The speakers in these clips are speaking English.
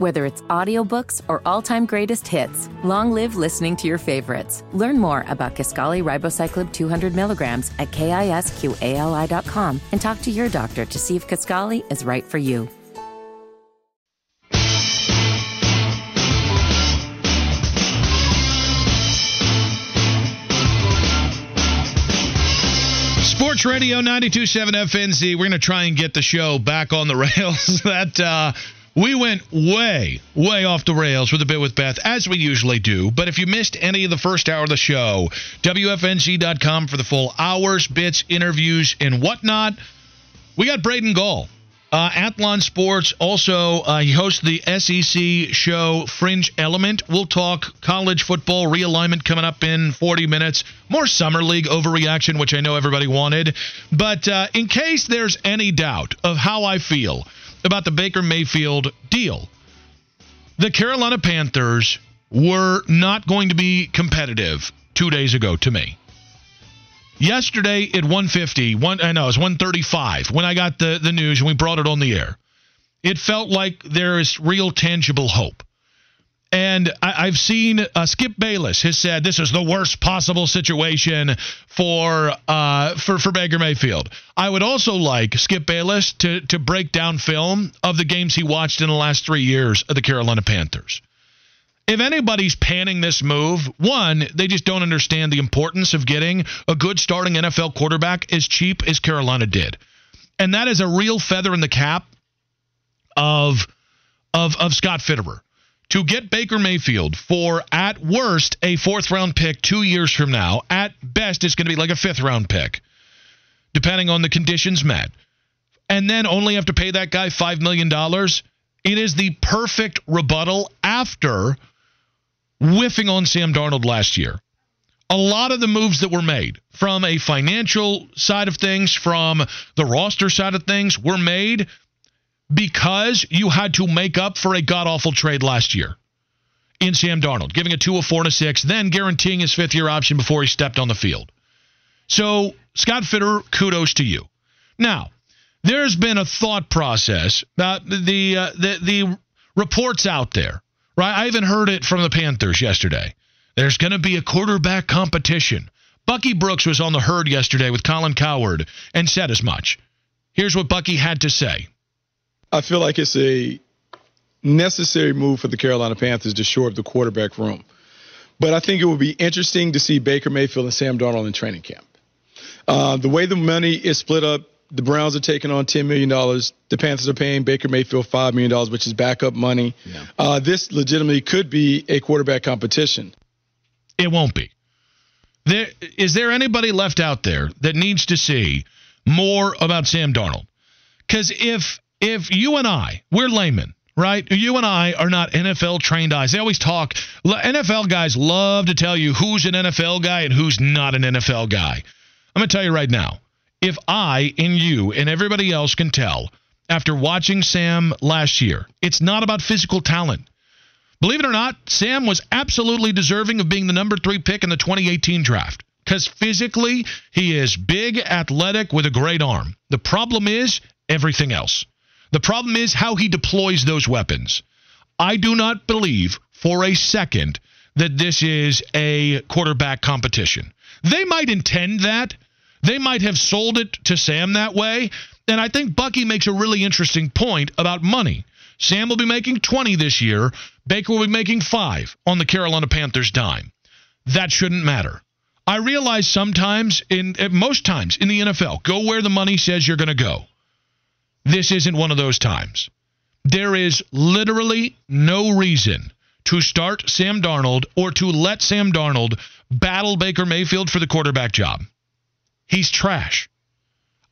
Whether it's audiobooks or all-time greatest hits, long live listening to your favorites. Learn more about Kisqali Ribociclib 200 milligrams at kisqali.com and talk to your doctor to see if Kisqali is right for you. Sports Radio 927 FNZ. We're going to try and get the show back on the rails. that uh, we went way, way off the rails with a bit with Beth, as we usually do. But if you missed any of the first hour of the show, WFNZ.com for the full hours, bits, interviews, and whatnot. We got Braden Gall. Uh, Athlon Sports also uh, he hosts the SEC show Fringe Element. We'll talk college football realignment coming up in 40 minutes. More summer league overreaction, which I know everybody wanted. But uh, in case there's any doubt of how I feel about the Baker Mayfield deal, the Carolina Panthers were not going to be competitive two days ago to me. Yesterday at 150, one I know it was 135 when I got the, the news and we brought it on the air. It felt like there is real tangible hope. And I, have seen uh, Skip Bayless has said this is the worst possible situation for uh, for for Baker Mayfield. I would also like Skip Bayless to to break down film of the games he watched in the last three years of the Carolina Panthers if anybody's panning this move, one, they just don't understand the importance of getting a good starting NFL quarterback as cheap as Carolina did. And that is a real feather in the cap of of of Scott Fitterer. To get Baker Mayfield for at worst a fourth round pick 2 years from now, at best it's going to be like a fifth round pick depending on the conditions met. And then only have to pay that guy 5 million dollars. It is the perfect rebuttal after whiffing on Sam Darnold last year. A lot of the moves that were made from a financial side of things, from the roster side of things, were made because you had to make up for a god awful trade last year in Sam Darnold, giving a two, a four, and a six, then guaranteeing his fifth year option before he stepped on the field. So, Scott Fitter, kudos to you. Now, there's been a thought process. Uh, the, uh, the the reports out there Right? I even heard it from the Panthers yesterday. There's going to be a quarterback competition. Bucky Brooks was on the herd yesterday with Colin Cowherd and said as much. Here's what Bucky had to say. I feel like it's a necessary move for the Carolina Panthers to shore up the quarterback room. But I think it would be interesting to see Baker Mayfield and Sam Darnold in training camp. Uh, the way the money is split up the Browns are taking on $10 million. The Panthers are paying Baker Mayfield $5 million, which is backup money. Yeah. Uh, this legitimately could be a quarterback competition. It won't be. There, is there anybody left out there that needs to see more about Sam Darnold? Because if if you and I, we're laymen, right? You and I are not NFL trained eyes. They always talk. NFL guys love to tell you who's an NFL guy and who's not an NFL guy. I'm going to tell you right now if I and you and everybody else can tell after watching Sam last year, it's not about physical talent. Believe it or not, Sam was absolutely deserving of being the number three pick in the 2018 draft because physically he is big, athletic, with a great arm. The problem is everything else. The problem is how he deploys those weapons. I do not believe for a second that this is a quarterback competition. They might intend that they might have sold it to Sam that way. And I think Bucky makes a really interesting point about money. Sam will be making 20 this year. Baker will be making 5 on the Carolina Panthers dime. That shouldn't matter. I realize sometimes in most times in the NFL, go where the money says you're going to go. This isn't one of those times. There is literally no reason to start Sam Darnold or to let Sam Darnold battle Baker Mayfield for the quarterback job. He's trash.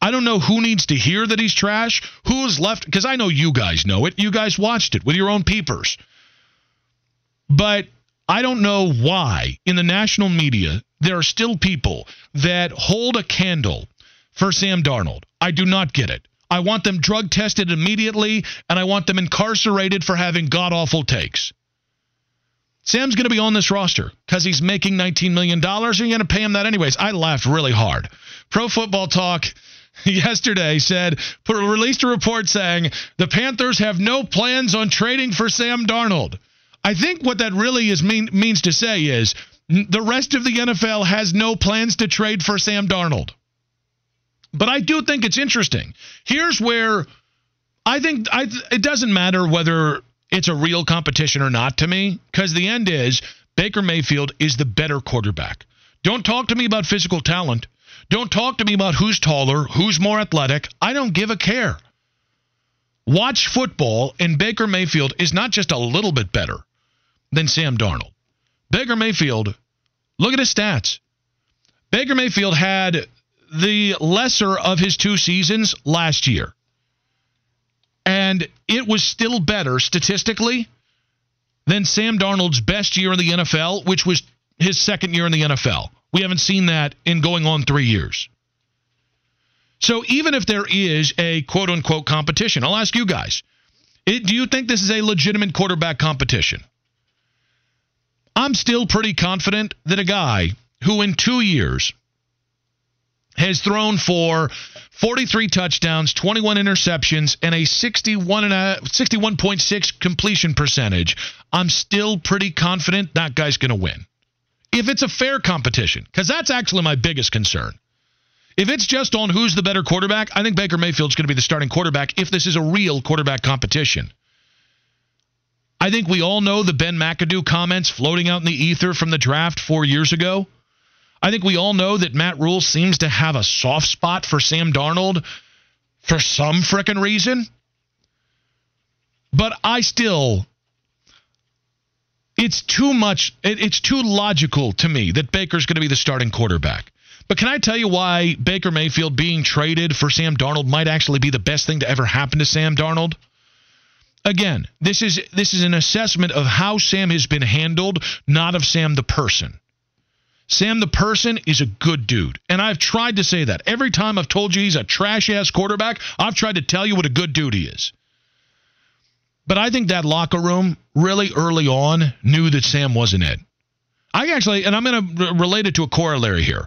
I don't know who needs to hear that he's trash, who's left, because I know you guys know it. You guys watched it with your own peepers. But I don't know why in the national media there are still people that hold a candle for Sam Darnold. I do not get it. I want them drug tested immediately, and I want them incarcerated for having god awful takes. Sam's going to be on this roster because he's making $19 million, and you're going to pay him that anyways. I laughed really hard. Pro Football Talk yesterday said, released a report saying the Panthers have no plans on trading for Sam Darnold. I think what that really is mean, means to say is the rest of the NFL has no plans to trade for Sam Darnold. But I do think it's interesting. Here's where I think I, it doesn't matter whether it's a real competition or not to me, because the end is Baker Mayfield is the better quarterback. Don't talk to me about physical talent. Don't talk to me about who's taller, who's more athletic. I don't give a care. Watch football, and Baker Mayfield is not just a little bit better than Sam Darnold. Baker Mayfield, look at his stats. Baker Mayfield had the lesser of his two seasons last year. And it was still better statistically than Sam Darnold's best year in the NFL, which was his second year in the NFL. We haven't seen that in going on three years. So even if there is a quote unquote competition, I'll ask you guys do you think this is a legitimate quarterback competition? I'm still pretty confident that a guy who in two years has thrown for 43 touchdowns, 21 interceptions, and a 61 and a 61.6 completion percentage, I'm still pretty confident that guy's going to win. If it's a fair competition, because that's actually my biggest concern. If it's just on who's the better quarterback, I think Baker Mayfield's going to be the starting quarterback if this is a real quarterback competition. I think we all know the Ben McAdoo comments floating out in the ether from the draft four years ago. I think we all know that Matt Rhule seems to have a soft spot for Sam Darnold for some frickin' reason. But I still, it's too much, it's too logical to me that Baker's going to be the starting quarterback. But can I tell you why Baker Mayfield being traded for Sam Darnold might actually be the best thing to ever happen to Sam Darnold? Again, this is this is an assessment of how Sam has been handled, not of Sam the person. Sam the person is a good dude. And I've tried to say that. Every time I've told you he's a trash ass quarterback, I've tried to tell you what a good dude he is. But I think that locker room really early on knew that Sam wasn't it. I actually, and I'm going to relate it to a corollary here.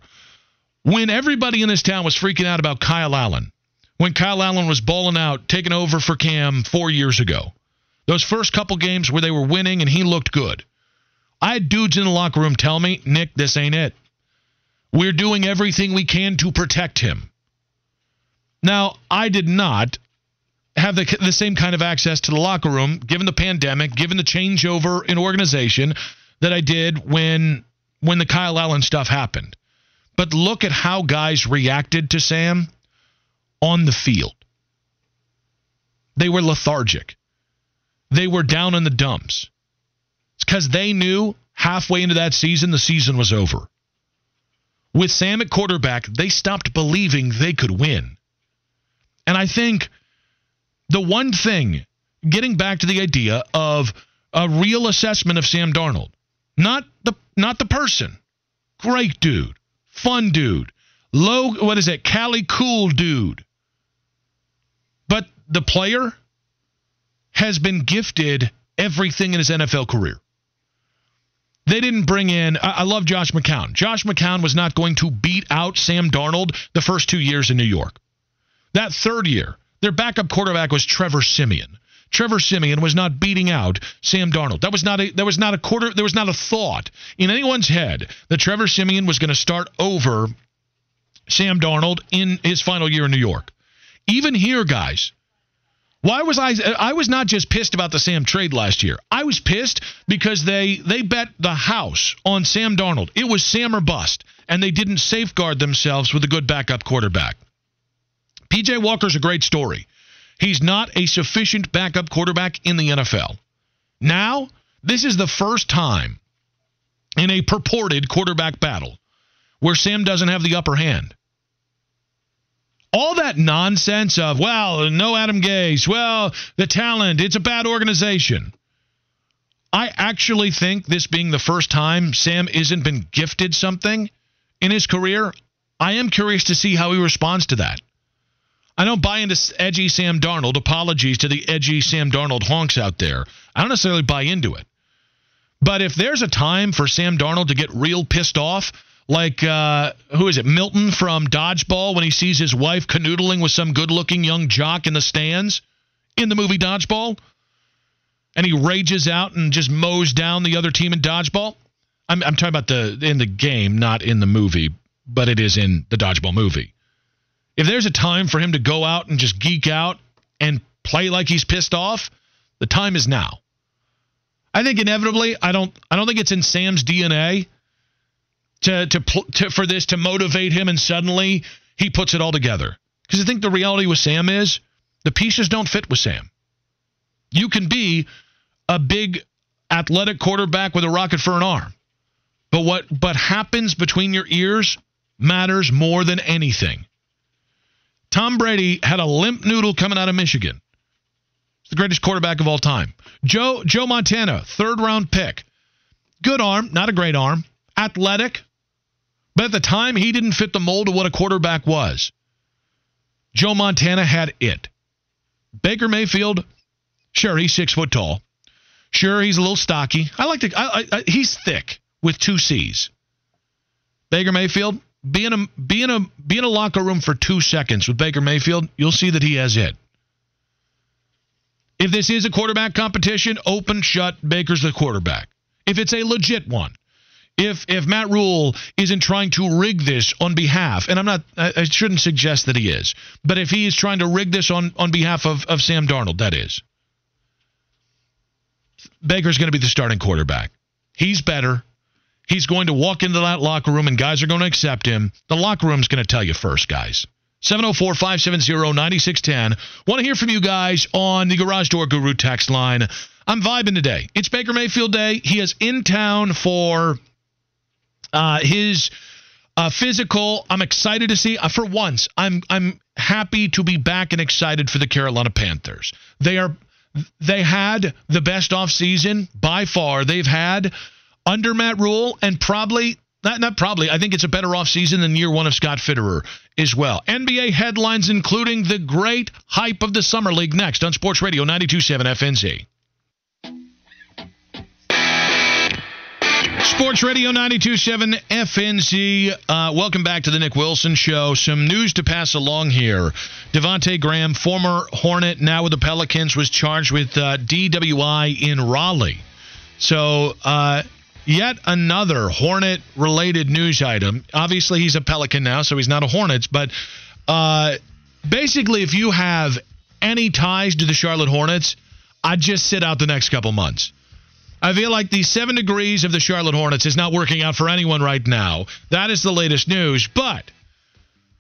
When everybody in this town was freaking out about Kyle Allen, when Kyle Allen was balling out, taking over for Cam four years ago, those first couple games where they were winning and he looked good. I had dudes in the locker room tell me, Nick, this ain't it. We're doing everything we can to protect him. Now, I did not have the, the same kind of access to the locker room, given the pandemic, given the changeover in organization that I did when when the Kyle Allen stuff happened. But look at how guys reacted to Sam on the field. They were lethargic. They were down in the dumps. Because they knew halfway into that season the season was over. With Sam at quarterback, they stopped believing they could win. And I think the one thing, getting back to the idea of a real assessment of Sam Darnold, not the not the person. Great dude, fun dude, low what is it? Cali cool dude. But the player has been gifted everything in his NFL career. They didn't bring in. I, love Josh McCown. Josh McCown was not going to beat out Sam Darnold the first two years in New York. That third year, their backup quarterback was Trevor Siemian. Trevor Siemian was not beating out Sam Darnold. That was not a there was not a quarter there was not a thought in anyone's head that Trevor Siemian was going to start over Sam Darnold in his final year in New York. Even here, guys, why was I? I was not just pissed about the Sam trade last year. I was pissed because they they bet the house on Sam Darnold. It was Sam or bust, and they didn't safeguard themselves with a good backup quarterback. PJ Walker's a great story. He's not a sufficient backup quarterback in the NFL. Now, this is the first time in a purported quarterback battle where Sam doesn't have the upper hand all that nonsense of, well, no Adam Gase, well, the talent, it's a bad organization. I actually think this being the first time Sam isn't been gifted something in his career, I am curious to see how he responds to that. I don't buy into edgy Sam Darnold. Apologies to the edgy Sam Darnold honks out there. I don't necessarily buy into it. But if there's a time for Sam Darnold to get real pissed off, like uh, who is it? Milton from Dodgeball when he sees his wife canoodling with some good-looking young jock in the stands in the movie Dodgeball, and he rages out and just mows down the other team in Dodgeball. I'm, I'm talking about the in the game, not in the movie, but it is in the Dodgeball movie. If there's a time for him to go out and just geek out and play like he's pissed off, the time is now. I think inevitably, I don't I don't think it's in Sam's DNA to to, to for this to motivate him and suddenly he puts it all together. Because I think the reality with Sam is the pieces don't fit with Sam. You can be a big athletic quarterback with a rocket for an arm. But what but happens between your ears matters more than anything. Tom Brady had a limp noodle coming out of Michigan. He's the greatest quarterback of all time. Joe Joe Montana, third round pick. Good arm, not a great arm. Athletic, but at the time he didn't fit the mold of what a quarterback was. Joe Montana had it. Baker Mayfield, sure he's six foot tall. Sure he's a little stocky. I like to. I, I, he's thick with two C's. Baker Mayfield, be in a be in a be in a locker room for two seconds with Baker Mayfield, you'll see that he has it. If this is a quarterback competition, open shut, Baker's the quarterback. If it's a legit one, if if Matt Rhule isn't trying to rig this on behalf, and I'm not, I, I shouldn't suggest that he is, but if he is trying to rig this on on behalf of of Sam Darnold, that is. Baker's going to be the starting quarterback. He's better. He's going to walk into that locker room and guys are going to accept him. The locker room's going to tell you first, guys. 704 570 9610. Want to hear from you guys on the Garage Door Guru text line. I'm vibing today. It's Baker Mayfield Day. He is in town for uh, his uh, physical. I'm excited to see. Uh, for once, I'm I'm happy to be back and excited for the Carolina Panthers. They are they had the best offseason by far they've had under Matt Rhule and probably not, not probably. I think it's a better offseason than year one of Scott Fitterer as well. NBA headlines, including the great hype of the Summer League, next on Sports Radio 92.7 FNZ. Sports Radio 92.7 FNZ. Uh, welcome back to the Nick Wilson Show. Some news to pass along here. Devonte Graham, former Hornet, now with the Pelicans, was charged with uh, DWI in Raleigh. So uh, yet another Hornet related news item. Obviously, he's a Pelican now, so he's not a Hornets. But uh, basically, if you have any ties to the Charlotte Hornets, I'd just sit out the next couple months. I feel like the seven degrees of the Charlotte Hornets is not working out for anyone right now. That is the latest news. But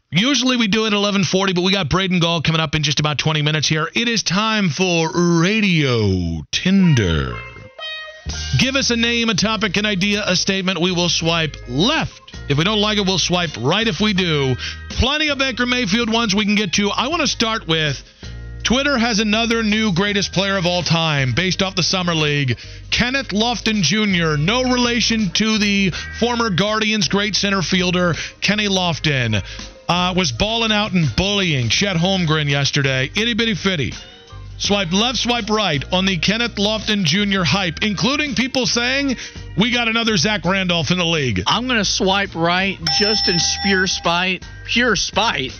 usually we do it at 1140, but we got Braden Gall coming up in just about 20 minutes here. It is time for Radio Tinder. Give us a name, a topic, an idea, a statement. We will swipe left. If we don't like it, we'll swipe right if we do. Plenty of Baker Mayfield ones we can get to. I want to start with Twitter has another new greatest player of all time based off the Summer League. Kenneth Lofton Jr., no relation to the former Guardians great center fielder, Kenny Lofton, uh, was balling out and bullying Chet Holmgren yesterday. Itty bitty fitty. Swipe left, swipe right on the Kenneth Lofton Jr. hype, including people saying we got another Zach Randolph in the league. I'm going to swipe right just in pure spite, pure spite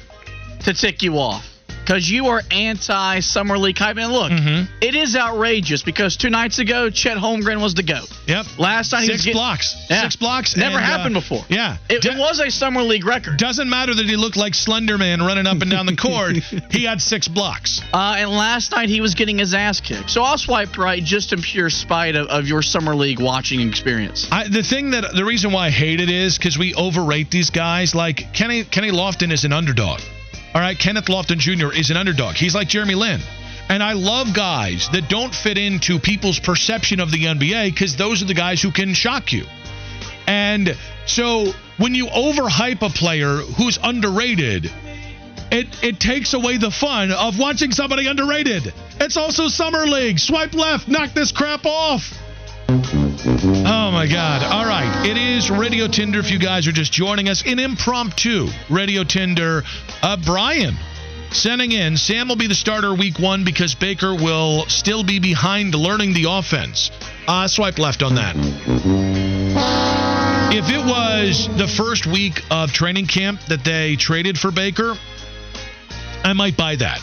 to tick you off because you are anti summer league hype. And look, mm-hmm. it is outrageous because two nights ago, Chet Holmgren was the goat. Yep. Last night, six he was getting, blocks. Yeah. Six blocks. Never and, happened uh, before. Yeah. It, it, was a summer league record. Doesn't matter that he looked like Slenderman running up and down the court. he had six blocks. Uh, and last night he was getting his ass kicked. So I'll swipe right just in pure spite of, of your summer league watching experience. I, the thing that the reason why I hate it is because we overrate these guys. Like Kenny Kenny Lofton is an underdog. All right, Kenneth Lofton Jr. is an underdog. He's like Jeremy Lin. And I love guys that don't fit into people's perception of the NBA because those are the guys who can shock you. And so when you overhype a player who's underrated, it, it takes away the fun of watching somebody underrated. It's also Summer League. Swipe left, knock this crap off. Oh my God. All right. It is Radio Tinder if you guys are just joining us. in impromptu Radio Tinder. Uh, Brian sending in. Sam will be the starter week one because Baker will still be behind learning the offense. Uh, swipe left on that. If it was the first week of training camp that they traded for Baker, I might buy that.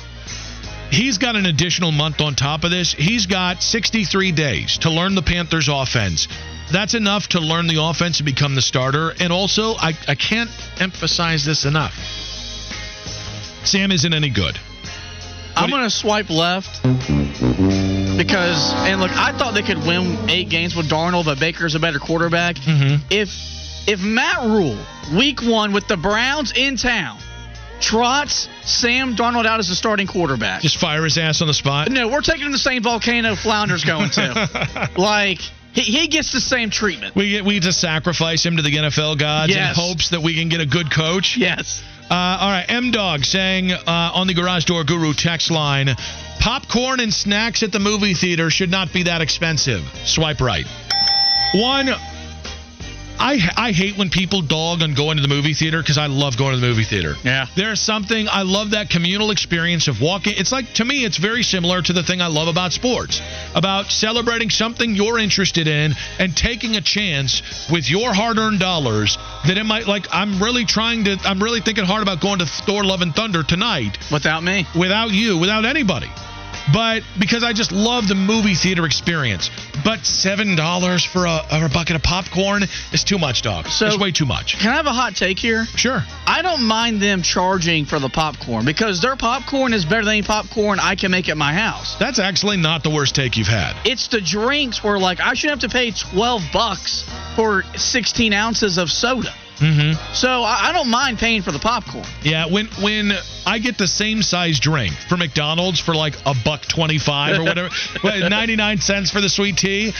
He's got an additional month on top of this. He's got 63 days to learn the Panthers' offense. That's enough to learn the offense and become the starter. And also, I, I can't emphasize this enough. Sam isn't any good. I'm going to swipe left because, and look, I thought they could win eight games with Darnold, but Baker's a better quarterback. Mhm. If if Matt Rhule, week one with the Browns in town, trots Sam Darnold out as the starting quarterback. Just fire his ass on the spot. no, we're taking him the same volcano Flounder's going to. like, he, he gets the same treatment. We get, we to sacrifice him to the NFL gods Yes. in hopes that we can get a good coach. Yes. Uh, all right, M Dog saying uh, on the Garage Door Guru text line, popcorn and snacks at the movie theater should not be that expensive. Swipe right. One, I I hate when people dog on going to the movie theater because I love going to the movie theater. Yeah. There's something I love that communal experience of walking. It's like to me, it's very similar to the thing I love about sports, about celebrating something you're interested in and taking a chance with your hard-earned dollars that it might like. I'm really trying to. I'm really thinking hard about going to Thor: Love and Thunder tonight Without me. without you, without anybody. But because I just love the movie theater experience. But seven dollars for a, a bucket of popcorn is too much, dog. So- it's way too much. Can I have a hot take here? Sure. I don't mind them charging for the popcorn because their popcorn is better than any popcorn I can make at my house. That's actually not the worst take you've had. It's the drinks where like I should have to pay 12 bucks for 16 ounces of soda. Mm-hmm. So I, I don't mind paying for the popcorn. Yeah, when when I get the same size drink for McDonald's for like a buck twenty five or whatever, ninety nine cents for the sweet tea.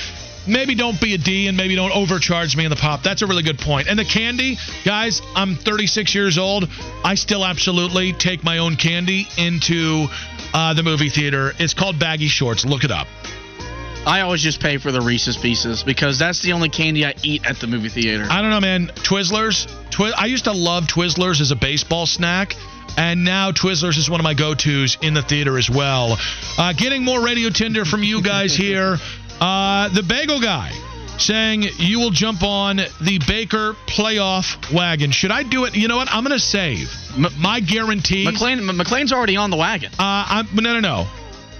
Maybe don't be a D and maybe don't overcharge me in the pop. That's a really good point. And the candy, guys, I'm 36 years old. I still absolutely take my own candy into uh, the movie theater. It's called Baggy Shorts. Look it up. I always just pay for the Reese's Pieces because that's the only candy I eat at the movie theater. I don't know, man. Twizzlers. Twi- I used to love Twizzlers as a baseball snack. And now Twizzlers is one of my go-tos in the theater as well. Uh, getting more radio Tinder from you guys here. Uh, the Bagel Guy saying you will jump on the Baker playoff wagon. Should I do it? You know what? I'm going to save my guarantee. McLean, McLean's already on the wagon. Uh, no, no, no.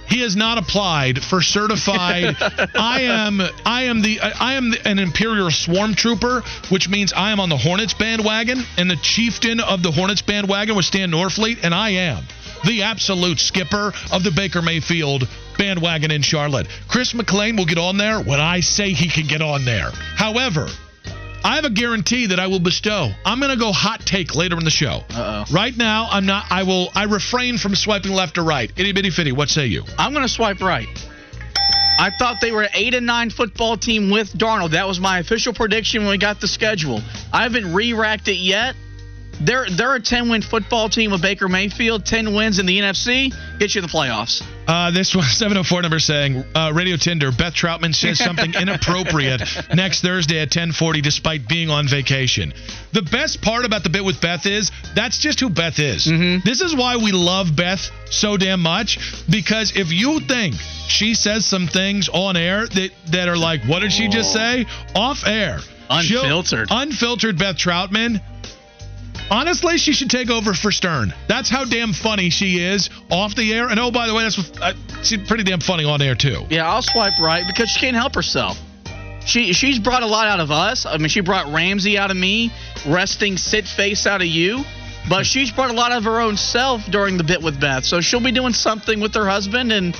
He has not applied for certified. I am, I am the, I am the, an Imperial Swarm Trooper, which means I am on the Hornets bandwagon, and the chieftain of the Hornets bandwagon was Stan Norfleet, and I am the absolute skipper of the Baker Mayfield bandwagon in Charlotte. Chris McLean will get on there when I say he can get on there. However, I have a guarantee that I will bestow. I'm going to go hot take later in the show. Uh-oh. Right now, I'm not. I will. I refrain from swiping left or right. Itty bitty fitty. What say you? I'm going to swipe right. I thought they were an eight and nine football team with Darnold. That was my official prediction when we got the schedule. I haven't re-racked it yet. They're they're a 10 win football team with Baker Mayfield. 10 wins in the NFC get you in the playoffs. Uh, this one 704 number saying uh, Radio Tinder. Beth Troutman says something inappropriate next Thursday at 1040, despite being on vacation. The best part about the bit with Beth is that's just who Beth is. This is why we love Beth so damn much because if you think she says some things on air that that are like, what did she just say? Off air, She'll- Unfiltered. unfiltered Beth Troutman. Honestly, she should take over for Stern. That's how damn funny she is off the air. And oh, by the way, that's what- uh, she's pretty damn funny on air too. Yeah, I'll swipe right because she can't help herself. She she's brought a lot out of us. I mean, she brought Ramsey out of me, resting sit face out of you. But she's brought a lot of her own self during the bit with Beth. So she'll be doing something with her husband and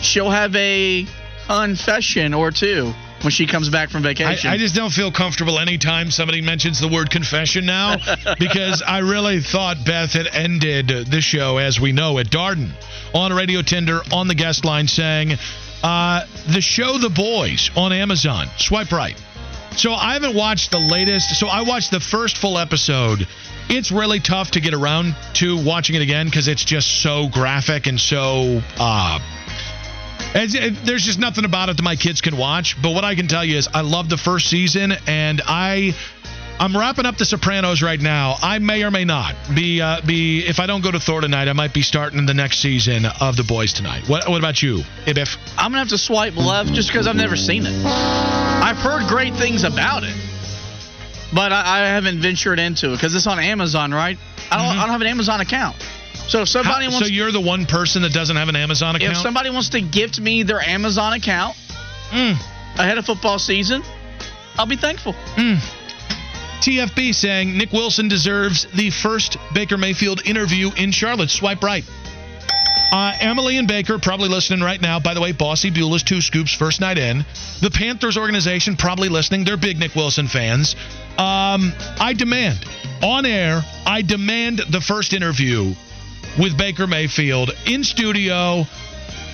she'll have a confession or two when she comes back from vacation. I just don't feel comfortable anytime somebody mentions the word confession now because I really thought Beth had ended the show as we know it. Darden on Radio Tinder on the guest line saying, uh, the show The Boys on Amazon. Swipe right. So I haven't watched the latest. So I watched the first full episode. It's really tough to get around to watching it again because it's just so graphic and so. Uh, it- there's just nothing about it that my kids can watch. But what I can tell you is I love the first season, and I. I'm wrapping up The Sopranos right now. I may or may not be uh, be if I don't go to Thor tonight, I might be starting the next season of The Boys tonight. What What about you, Ibif? I'm gonna have to swipe left just because I've never seen it. I've heard great things about it. but I, I haven't ventured into it because it's on Amazon, right? I don't, I don't have an Amazon account. So if somebody. How- wants, so you're the one person that doesn't have an Amazon account? if somebody wants to gift me their Amazon account Mm. ahead of football season, I'll be thankful. TFB saying Nick Wilson deserves the first Baker Mayfield interview in Charlotte. Swipe right. Uh, Emily and Baker probably listening right now. By the way, Bossy Beulah's two scoops first night in. The Panthers organization probably listening. They're big Nick Wilson fans. Um, I demand on air. I demand the first interview with Baker Mayfield in studio.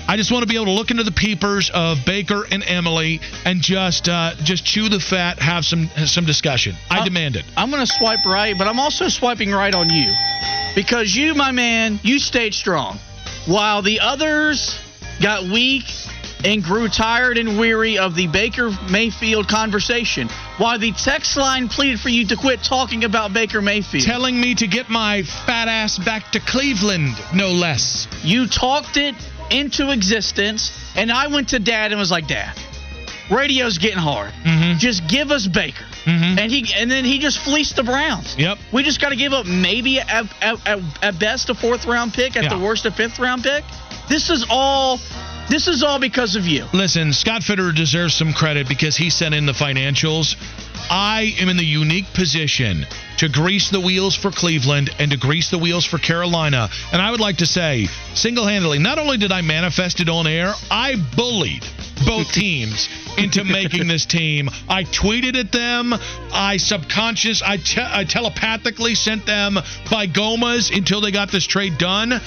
I just want to be able to look into the peepers of Baker and Emily and just uh, just chew the fat, have some some discussion. I Uh, demand it. I'm going to swipe right, but I'm also swiping right on you because you, my man, you stayed strong while the others got weak and grew tired and weary of the Baker Mayfield conversation. While the text line pleaded for you to quit talking about Baker Mayfield. Telling me to get my fat ass back to Cleveland, no less. You talked it into existence, and I went to dad and was like, Dad, radio's getting hard. Mhm. Just give us Baker. Mhm. And he and then he just fleeced the Browns. Yep. We just got to give up maybe at, at, at, at best a fourth round pick, at Yeah. the worst a fifth round pick. This is all this is all because of you. Listen, Scott Fitterer deserves some credit because he sent in the financials. I am in the unique position to grease the wheels for Cleveland and to grease the wheels for Carolina. And I would like to say, single handedly, not only did I manifest it on air, I bullied both teams into making this team. I tweeted at them. I subconscious, I, te- I telepathically sent them by Gomas until they got this trade done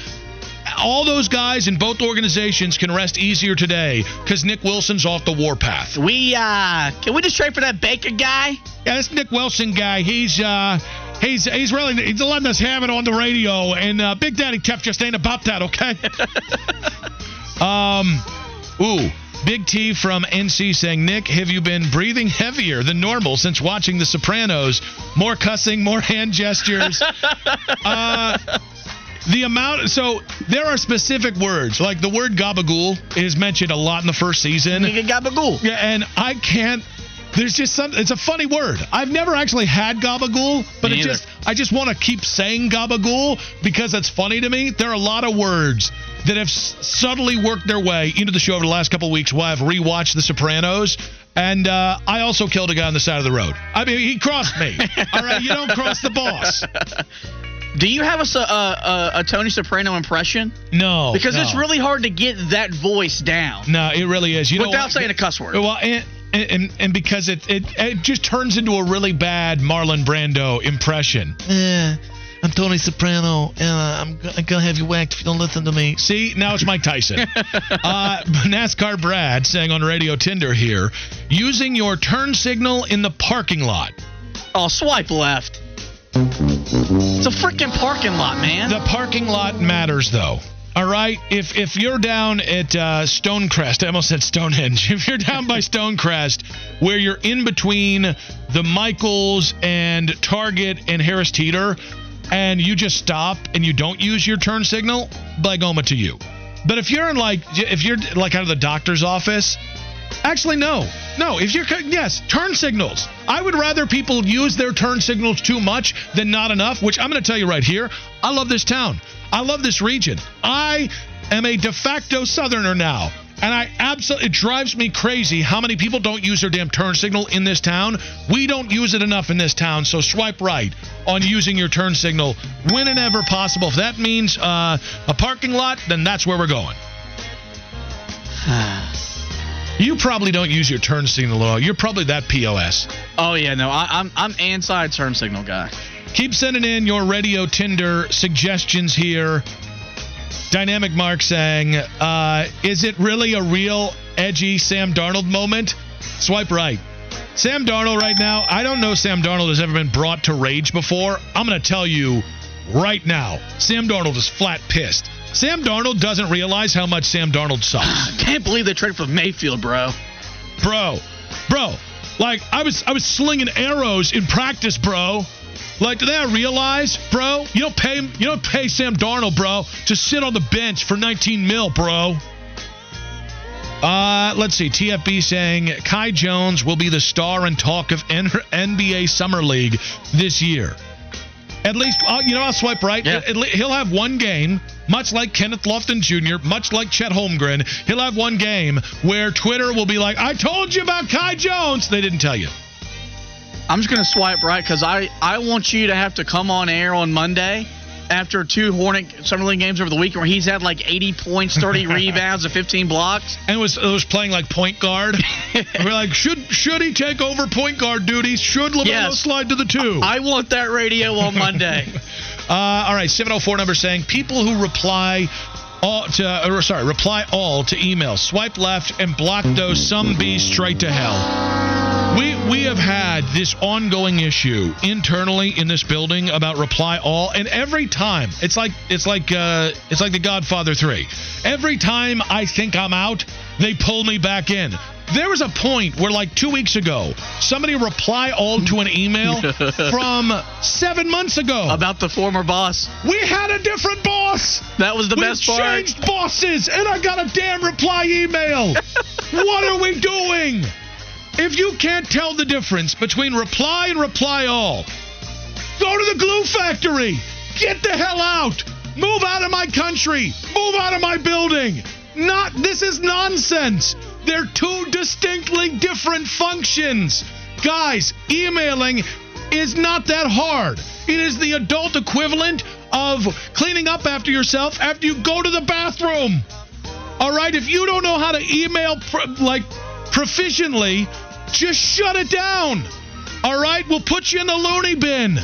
all those guys in both organizations can rest easier today because Nick Wilson's off the warpath. We uh can we just trade for that Baker guy? Yeah, this Nick Wilson guy, he's uh he's he's really he's letting us have it on the radio, and uh, Big Daddy Tef just ain't about that, okay? um, ooh. Big T from NC saying, Nick, have you been breathing heavier than normal since watching The Sopranos? More cussing, more hand gestures. uh, the amount so there are specific words like the word gabagool is mentioned a lot in the first season Nigga gabagool. yeah and i can't there's just some it's a funny word i've never actually had gabagool but Me it either. just i just want to keep saying gabagool because it's funny to me there are a lot of words that have s- subtly worked their way into the show over the last couple of weeks while i've rewatched the sopranos and uh, I also killed a guy on the side of the road. I mean, he crossed me. All right, you don't cross the boss. Do you have a a Tony Soprano impression? No, Because no. it's really hard to get that voice down No, it really is. You know without what? saying a cuss word. Well, and, and and because it, it it just turns into a really bad Marlon Brando impression. Yeah, I'm Tony Soprano, and uh, I'm, g- I'm gonna have you whacked if you don't listen to me. See, now it's Mike Tyson. uh, NASCAR Brad saying on Radio Tinder here, using your turn signal in the parking lot. Oh, swipe left. It's a freaking parking lot, man. The parking lot matters, though. All right, if if you're down at uh, Stonecrest, I almost said Stonehenge. If you're down by Stonecrest, where you're in between the Michaels and Target and Harris Teeter, and you just stop and you don't use your turn signal, Blagoma to you. But if you're in like if you're like out of the doctor's office, Actually, no. No, if you're, yes, turn signals. I would rather people use their turn signals too much than not enough, which I'm going to tell you right here. I love this town. I love this region. I am a de facto Southerner now. And I absolutely, it drives me crazy how many people don't use their damn turn signal in this town. We don't use it enough in this town, so swipe right on using your turn signal whenever possible. If that means uh, a parking lot, then that's where we're going. You probably don't use your turn signal at all. You're probably that POS. oh yeah, no, I, I'm I'm anti turn signal guy. Keep sending in your radio Tinder suggestions here. Dynamic Mark saying, uh, "Is it really a real edgy Sam Darnold moment?" Swipe right. Sam Darnold right now. I don't know Sam Darnold has ever been brought to rage before. I'm going to tell you right now. Sam Darnold is flat pissed. Sam Darnold doesn't realize how much Sam Darnold sucks. Can't believe they traded for Mayfield, bro. bro, bro. Like I was, I was slinging arrows in practice, bro. Like, do they realize, bro? You don't pay, you don't pay Sam Darnold, bro, to sit on the bench for 19 mil, bro. Uh, let's see. TFB saying Kai Jones will be the star and talk of N- NBA Summer League this year. At least, uh, you know, I'll swipe right. Yeah. At- at he'll have one game, much like Kenneth Lofton Jr., much like Chet Holmgren. He'll have one game where Twitter will be like, I told you about Kai Jones. They didn't tell you. I'm just gonna swipe right because I I want you to have to come on air on Monday after two Hornet Summer League games over the weekend where he's had like 80 points, 30 rebounds, and 15 blocks. and was was playing like point guard. We're like, should should he take over point guard duties? Should LaMelo Yes. slide to the two? I want that radio on Monday. Uh, all right, 704 number saying people who reply all to or sorry, reply all to email. swipe left and block those some bees straight to hell. We we have had this ongoing issue internally in this building about reply all, and every time it's like it's like uh, it's like The Godfather three. Every time I think I'm out, they pull me back in. There was a point where, like two weeks ago, somebody reply all to an email from seven months ago. About the former boss. we had a different boss. That was the we best part. changed bosses, and I got a damn reply email. what are we doing? If you can't tell the difference between reply and reply all, go to the glue factory. Get the hell out. Move out of my country. Move out of my building. Not this is nonsense. They're two distinctly different functions. Guys, emailing is not that hard. It is the adult equivalent of cleaning up after yourself after you go to the bathroom. All right, if you don't know how to email like proficiently, just shut it down. All right, we'll put you in the loony bin.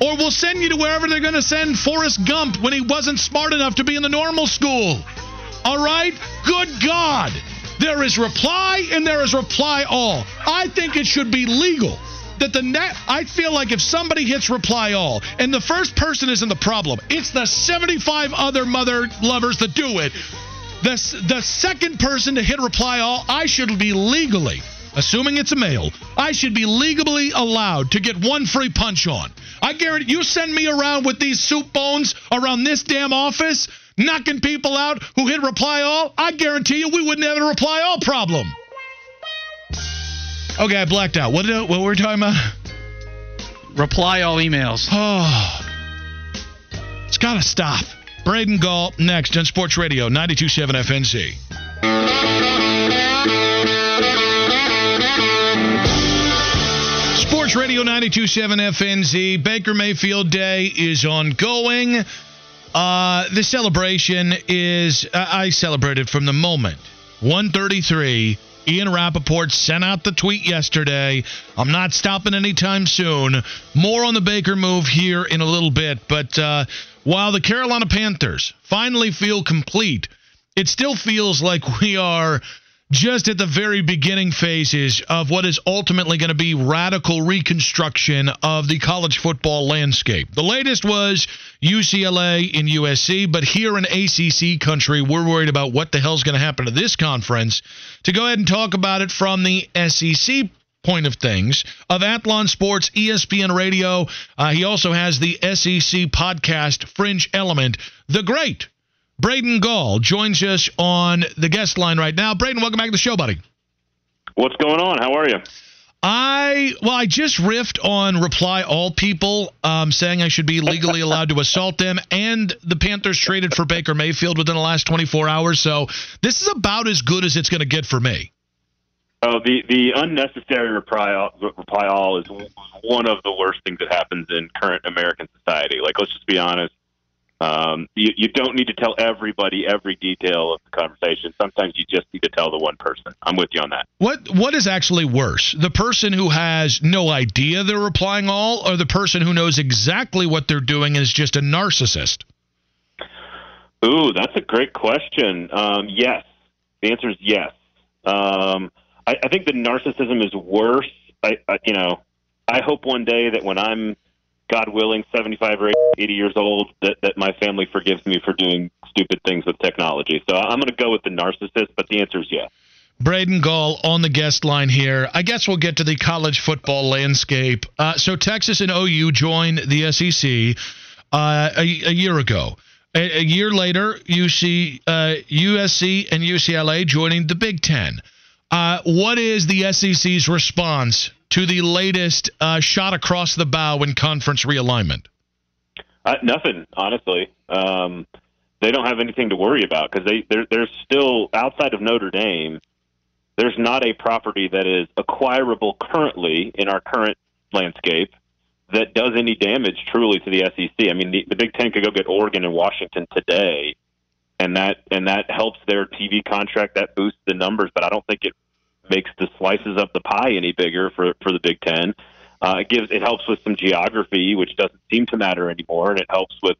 Or we'll send you to wherever they're going to send Forrest Gump when he wasn't smart enough to be in the normal school. All right? Good God. There is reply and there is reply all. I think it should be legal that the net. I feel like if somebody hits reply all and the first person isn't the problem, it's the 75 other mother lovers that do it. The, the second person to hit reply all, I should be legally, assuming it's a male, I should be legally allowed to get one free punch on. I guarantee you send me around with these soup bones around this damn office, knocking people out who hit reply all, I guarantee you we wouldn't have a reply all problem. Okay, I blacked out. What, did, what were we talking about? Reply all emails. Oh, it's got to stop. Braden Gall next on Sports Radio 927 FNZ. Sports Radio 927 FNZ. Baker Mayfield Day is ongoing. Uh, the celebration is, uh, I celebrated from the moment. 133. Ian Rapoport sent out the tweet yesterday. I'm not stopping anytime soon. More on the Baker move here in a little bit. But uh, while the Carolina Panthers finally feel complete, it still feels like we are just at the very beginning phases of what is ultimately going to be radical reconstruction of the college football landscape. The latest was UCLA and USC, but here in ACC country, we're worried about what the hell's going to happen to this conference. To go ahead and talk about it from the SEC point of things of Athlon Sports, ESPN Radio. Uh, he also has the SEC podcast Fringe Element. The great Braden Gall joins us on the guest line right now. Braden, welcome back to the show, buddy. What's going on? How are you? I well, I just riffed on reply all people um, saying I should be legally allowed to assault them, and the Panthers traded for Baker Mayfield within the last 24 hours. So this is about as good as it's going to get for me. Oh, the the unnecessary reply all, reply all is one of the worst things that happens in current American society. Like, let's just be honest. Um, you, you don't need to tell everybody every detail of the conversation. Sometimes you just need to tell the one person. I'm with you on that. What what is actually worse? The person who has no idea they're replying all, or the person who knows exactly what they're doing is just a narcissist? Ooh, that's a great question. Um, yes, the answer is yes. Um, I, I think the narcissism is worse. I, I, you know, I hope one day that when I'm, God willing, 75 or 80 years old, that, that my family forgives me for doing stupid things with technology. So I'm going to go with the narcissist, but the answer is yes. Braden Gall on the guest line here. I guess we'll get to the college football landscape. Uh, so Texas and OU joined the SEC uh, a, a year ago. A, a year later, you see uh, USC and UCLA joining the Big Ten. Uh, what is the SEC's response to the latest uh, shot across the bow in conference realignment? Uh, nothing, honestly. Um, they don't have anything to worry about because they they're, they're still outside of Notre Dame. There's not a property that is acquirable currently in our current landscape that does any damage truly to the SEC. I mean, the, the Big Ten could go get Oregon and Washington today, and that and that helps their TV contract. That boosts the numbers, but I don't think it makes the slices of the pie any bigger for for the Big Ten. Uh, it gives it helps with some geography, which doesn't seem to matter anymore, and it helps with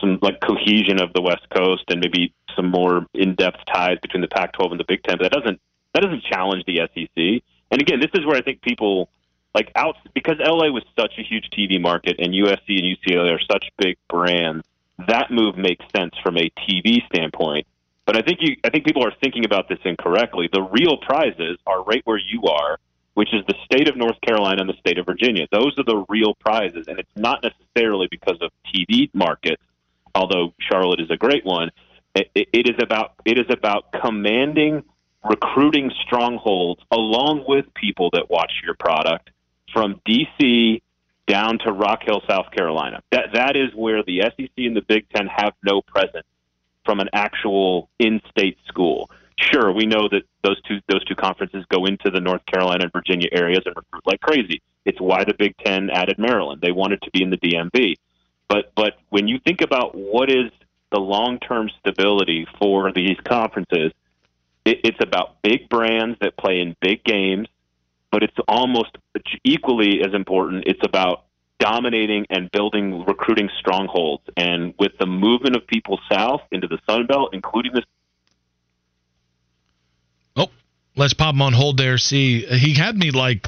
some like cohesion of the West Coast and maybe some more in-depth ties between the Pac-12 and the Big Ten. That doesn't that doesn't challenge the SEC. And again, this is where I think people like out because LA was such a huge TV market and USC and UCLA are such big brands. That move makes sense from a TV standpoint. But I think you I think people are thinking about this incorrectly. The real prizes are right where you are, which is the state of North Carolina and the state of Virginia. Those are the real prizes, and it's not necessarily because of TV markets, although Charlotte is a great one. It, it is about it is about commanding recruiting strongholds along with people that watch your product from DC down to Rock Hill, South Carolina. That that is where the SEC and the Big Ten have no presence from an actual in-state school. Sure, we know that those two those two conferences go into the North Carolina and Virginia areas and recruit like crazy. It's why the Big Ten added Maryland. They wanted to be in the DMV. But but when you think about what is the long-term stability for these conferences, it, it's about big brands that play in big games but it's almost equally as important. It's about dominating and building recruiting strongholds. And with the movement of people south into the Sun Belt, including this. Oh, let's pop him on hold there. See, he had me like.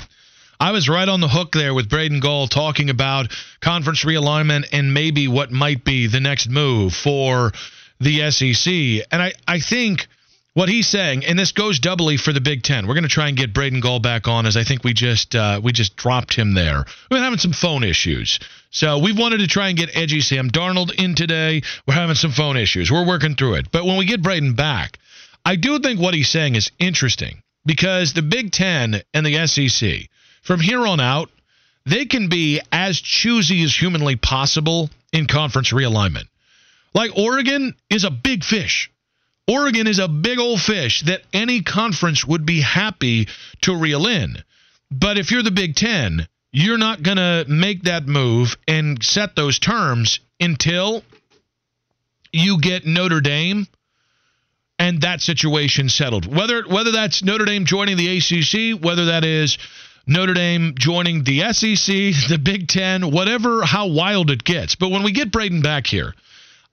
I was right on the hook there with Braden Gall talking about conference realignment and maybe what might be the next move for the SEC. And I, I think what he's saying, and this goes doubly for the Big Ten. We're going to try and get Braden Gall back on, as I think we just uh, we just dropped him there. We've been having some phone issues, so we've wanted to try and get edgy Sam Darnold in today. We're having some phone issues. We're working through it, but when we get Braden back, I do think what he's saying is interesting because the Big Ten and the SEC, from here on out, they can be as choosy as humanly possible in conference realignment. Like Oregon is a big fish. Oregon is a big old fish that any conference would be happy to reel in. But if you're the Big Ten, you're not going to make that move and set those terms until you get Notre Dame and that situation settled. Whether whether that's Notre Dame joining the ACC, whether that is Notre Dame joining the SEC, the Big Ten, whatever, how wild it gets. But when we get Braden back here,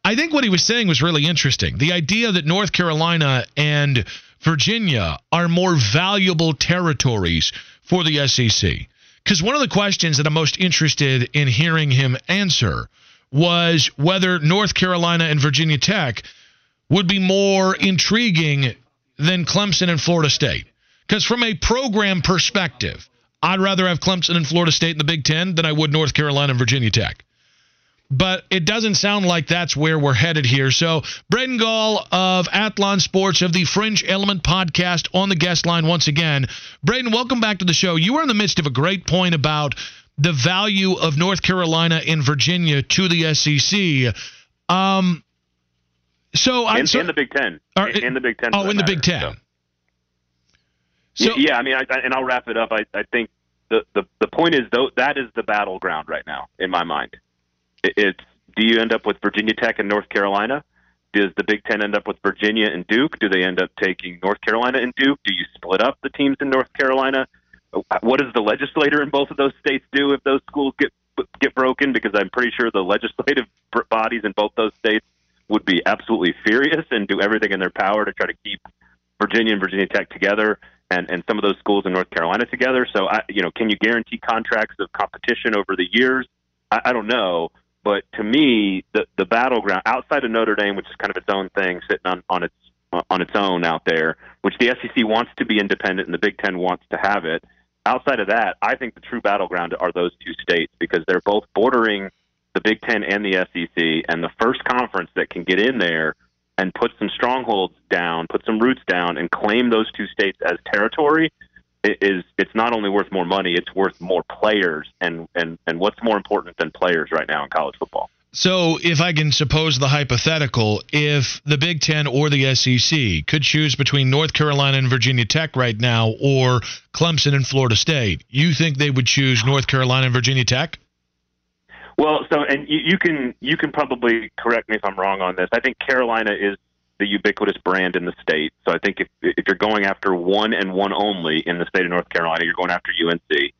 I think what he was saying was really interesting. The idea that North Carolina and Virginia are more valuable territories for the SEC. Because one of the questions that I'm most interested in hearing him answer was whether North Carolina and Virginia Tech would be more intriguing than Clemson and Florida State. Because from a program perspective, I'd rather have Clemson and Florida State in the Big Ten than I would North Carolina and Virginia Tech but it doesn't sound like that's where we're headed here. So, Braden Gall of Athlon Sports of the Fringe Element podcast on the guest line once again. Braden, welcome back to the show. You were in the midst of a great point about the value of North Carolina and Virginia to the SEC. Um, so I in, so, in the Big Ten, are, in, the Big Ten. Oh, in the Big Ten. So. So, yeah, I mean, I, and I'll wrap it up. I, I think the, the the point is though that is the battleground right now in my mind. It's do you end up with Virginia Tech and North Carolina? Does the Big Ten end up with Virginia and Duke? Do they end up taking North Carolina and Duke? Do you split up the teams in North Carolina? What does the legislator in both of those states do if those schools get get broken? Because I'm pretty sure the legislative bodies in both those states would be absolutely furious and do everything in their power to try to keep Virginia and Virginia Tech together and, and some of those schools in North Carolina together. So, I, you know, can you guarantee contracts of competition over the years? I, I don't know. But to me, the the battleground outside of Notre Dame, which is kind of its own thing, sitting on on its on its own out there, which the SEC wants to be independent and the Big Ten wants to have it. Outside of that, I think the true battleground are those two states because they're both bordering the Big Ten and the SEC, and the first conference that can get in there and put some strongholds down, put some roots down, and claim those two states as territory is it's not only worth more money, it's worth more players. And and and what's more important than players right now in college football? So, if I can suppose the hypothetical, if the Big Ten or the SEC could choose between North Carolina and Virginia Tech right now or Clemson and Florida State, you think they would choose North Carolina and Virginia Tech? Well, so and you, you can you can probably correct me if I'm wrong on this. I think Carolina is the ubiquitous brand in the state. So I think if if you're going after one and one only in the state of North Carolina, you're going after UNC.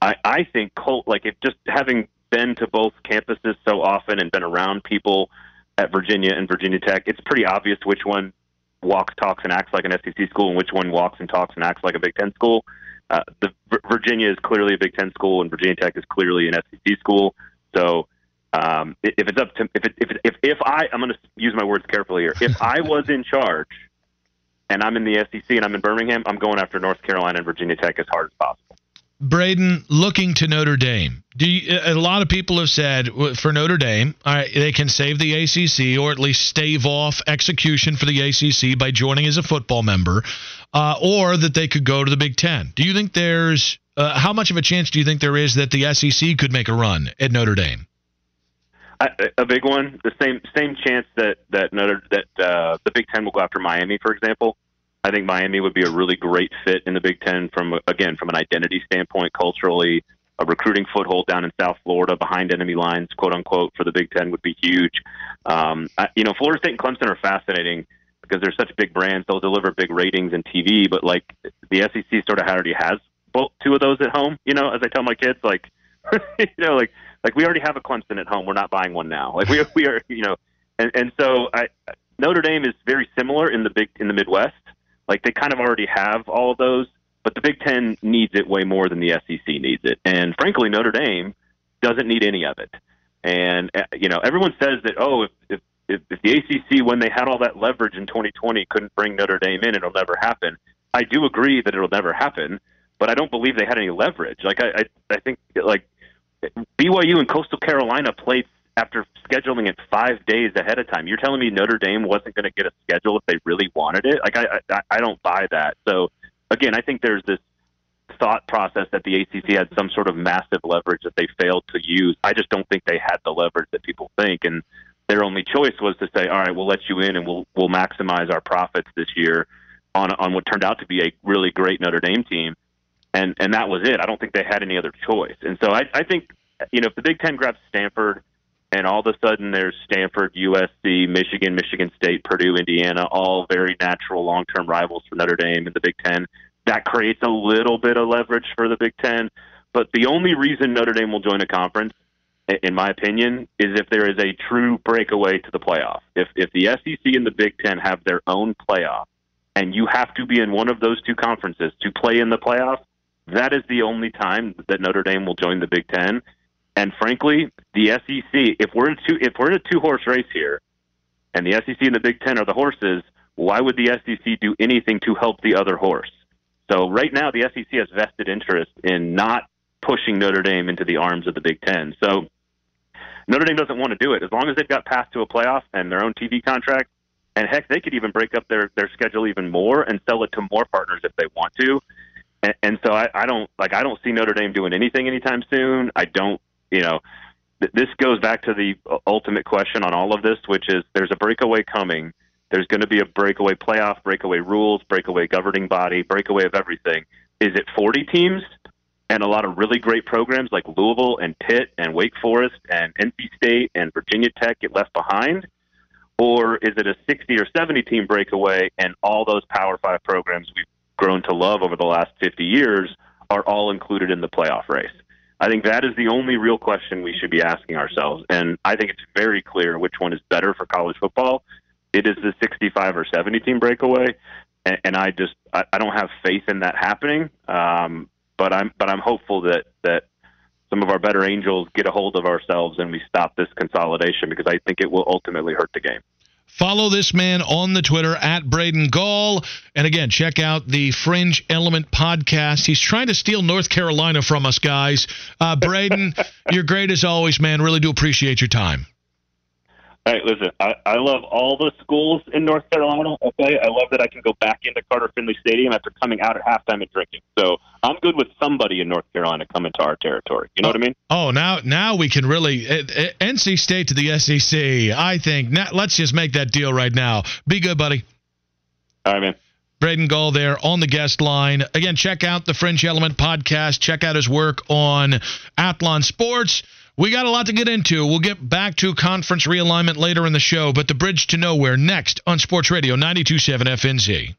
I, I think Colt like if just having been to both campuses so often and been around people at Virginia and Virginia Tech, it's pretty obvious which one walks, talks, and acts like an SEC school, and which one walks and talks and acts like a Big Ten school. Uh, the Virginia is clearly a Big Ten school, and Virginia Tech is clearly an SEC school. So um, if it's up to if it, if if if I I'm going to use my words carefully here. If I was in charge and I'm in the SEC and I'm in Birmingham, I'm going after North Carolina and Virginia Tech as hard as possible. Braden, looking to Notre Dame. Do you, a lot of people have said for Notre Dame, all right, they can save the ACC or at least stave off execution for the ACC by joining as a football member, uh, or that they could go to the Big Ten. Do you think there's uh, how much of a chance do you think there is that the SEC could make a run at Notre Dame? A big one. The same same chance that that Notre that uh, the Big Ten will go after Miami, for example. I think Miami would be a really great fit in the Big Ten from again from an identity standpoint, culturally, a recruiting foothold down in South Florida behind enemy lines, quote unquote, for the Big Ten would be huge. Um, I, you know, Florida State and Clemson are fascinating because they're such big brands. They'll deliver big ratings and TV, but like the SEC sort of already has both two of those at home. You know, as I tell my kids, like you know, like like we already have a Clemson at home. We're not buying one now. Like we we are, you know, and and so I Notre Dame is very similar in the big in the Midwest. Like they kind of already have all of those, but the Big Ten needs it way more than the SEC needs it. And frankly, Notre Dame doesn't need any of it. And uh, you know, everyone says that oh, if, if if, if the ACC when they had all that leverage in 2020 couldn't bring Notre Dame in, it'll never happen. I do agree that it'll never happen, but I don't believe they had any leverage. Like I, I, I think like BYU and Coastal Carolina played after scheduling it five days ahead of time. You're telling me Notre Dame wasn't going to get a schedule if they really wanted it? Like I, I, I don't buy that. So again, I think there's this thought process that the ACC had some sort of massive leverage that they failed to use. I just don't think they had the leverage that people think, and their only choice was to say, "All right, we'll let you in, and we'll we'll maximize our profits this year on on what turned out to be a really great Notre Dame team." And and that was it. I don't think they had any other choice. And so I, I think you know if the Big Ten grabs Stanford and all of a sudden there's Stanford, USC, Michigan, Michigan State, Purdue, Indiana, all very natural long-term rivals for Notre Dame in the Big Ten. That creates a little bit of leverage for the Big Ten. But the only reason Notre Dame will join a conference, in my opinion, is if there is a true breakaway to the playoff. If if the SEC and the Big Ten have their own playoff, and you have to be in one of those two conferences to play in the playoff, that is the only time that Notre Dame will join the Big Ten. And frankly, the SEC, if we're in two, if we're in a two horse race here, and the SEC and the Big Ten are the horses, why would the SEC do anything to help the other horse? So right now, the SEC has vested interest in not pushing Notre Dame into the arms of the Big Ten. So Notre Dame doesn't want to do it as long as they've got passed to a playoff and their own TV contract. And heck, they could even break up their their schedule even more and sell it to more partners if they want to. And, so I, I don't like I don't see Notre Dame doing anything anytime soon. I don't you know, th- this goes back to the ultimate question on all of this, which is there's a breakaway coming. There's going to be a breakaway playoff, breakaway rules, breakaway governing body, breakaway of everything. Is it 40 teams and a lot of really great programs like Louisville and Pitt and Wake Forest and NC State and Virginia Tech get left behind? Or is it a 60 or 70 team breakaway and all those Power Five programs we've grown to love over the last 50 years are all included in the playoff race? I think that is the only real question we should be asking ourselves. And I think it's very clear which one is better for college football. It is the 65 or 70 team breakaway. And, and I just, I, I don't have faith in that happening. Um, but I'm, but I'm hopeful that, that some of our better angels get a hold of ourselves and we stop this consolidation because I think it will ultimately hurt the game. Follow this man on the Twitter at Braden Gall. And again, check out the Fringe Element podcast. He's trying to steal North Carolina from us, guys. Uh, Braden, you're great as always, man. Really do appreciate your time. Hey, listen, I, I love all the schools in North Carolina. Okay, I love that I can go back into Carter Finley Stadium after coming out at halftime and drinking. So I'm good with somebody in North Carolina coming to our territory. You know what I mean? Oh, now now we can really uh, uh, NC State to the SEC. I think now, let's just make that deal right now. Be good, buddy. All right, man. Braden Gall there on the guest line. Again, check out the Fringe Element podcast. Check out his work on Athlon Sports. We got a lot to get into. We'll get back to conference realignment later in the show, but the bridge to nowhere next on Sports Radio 927 FNZ.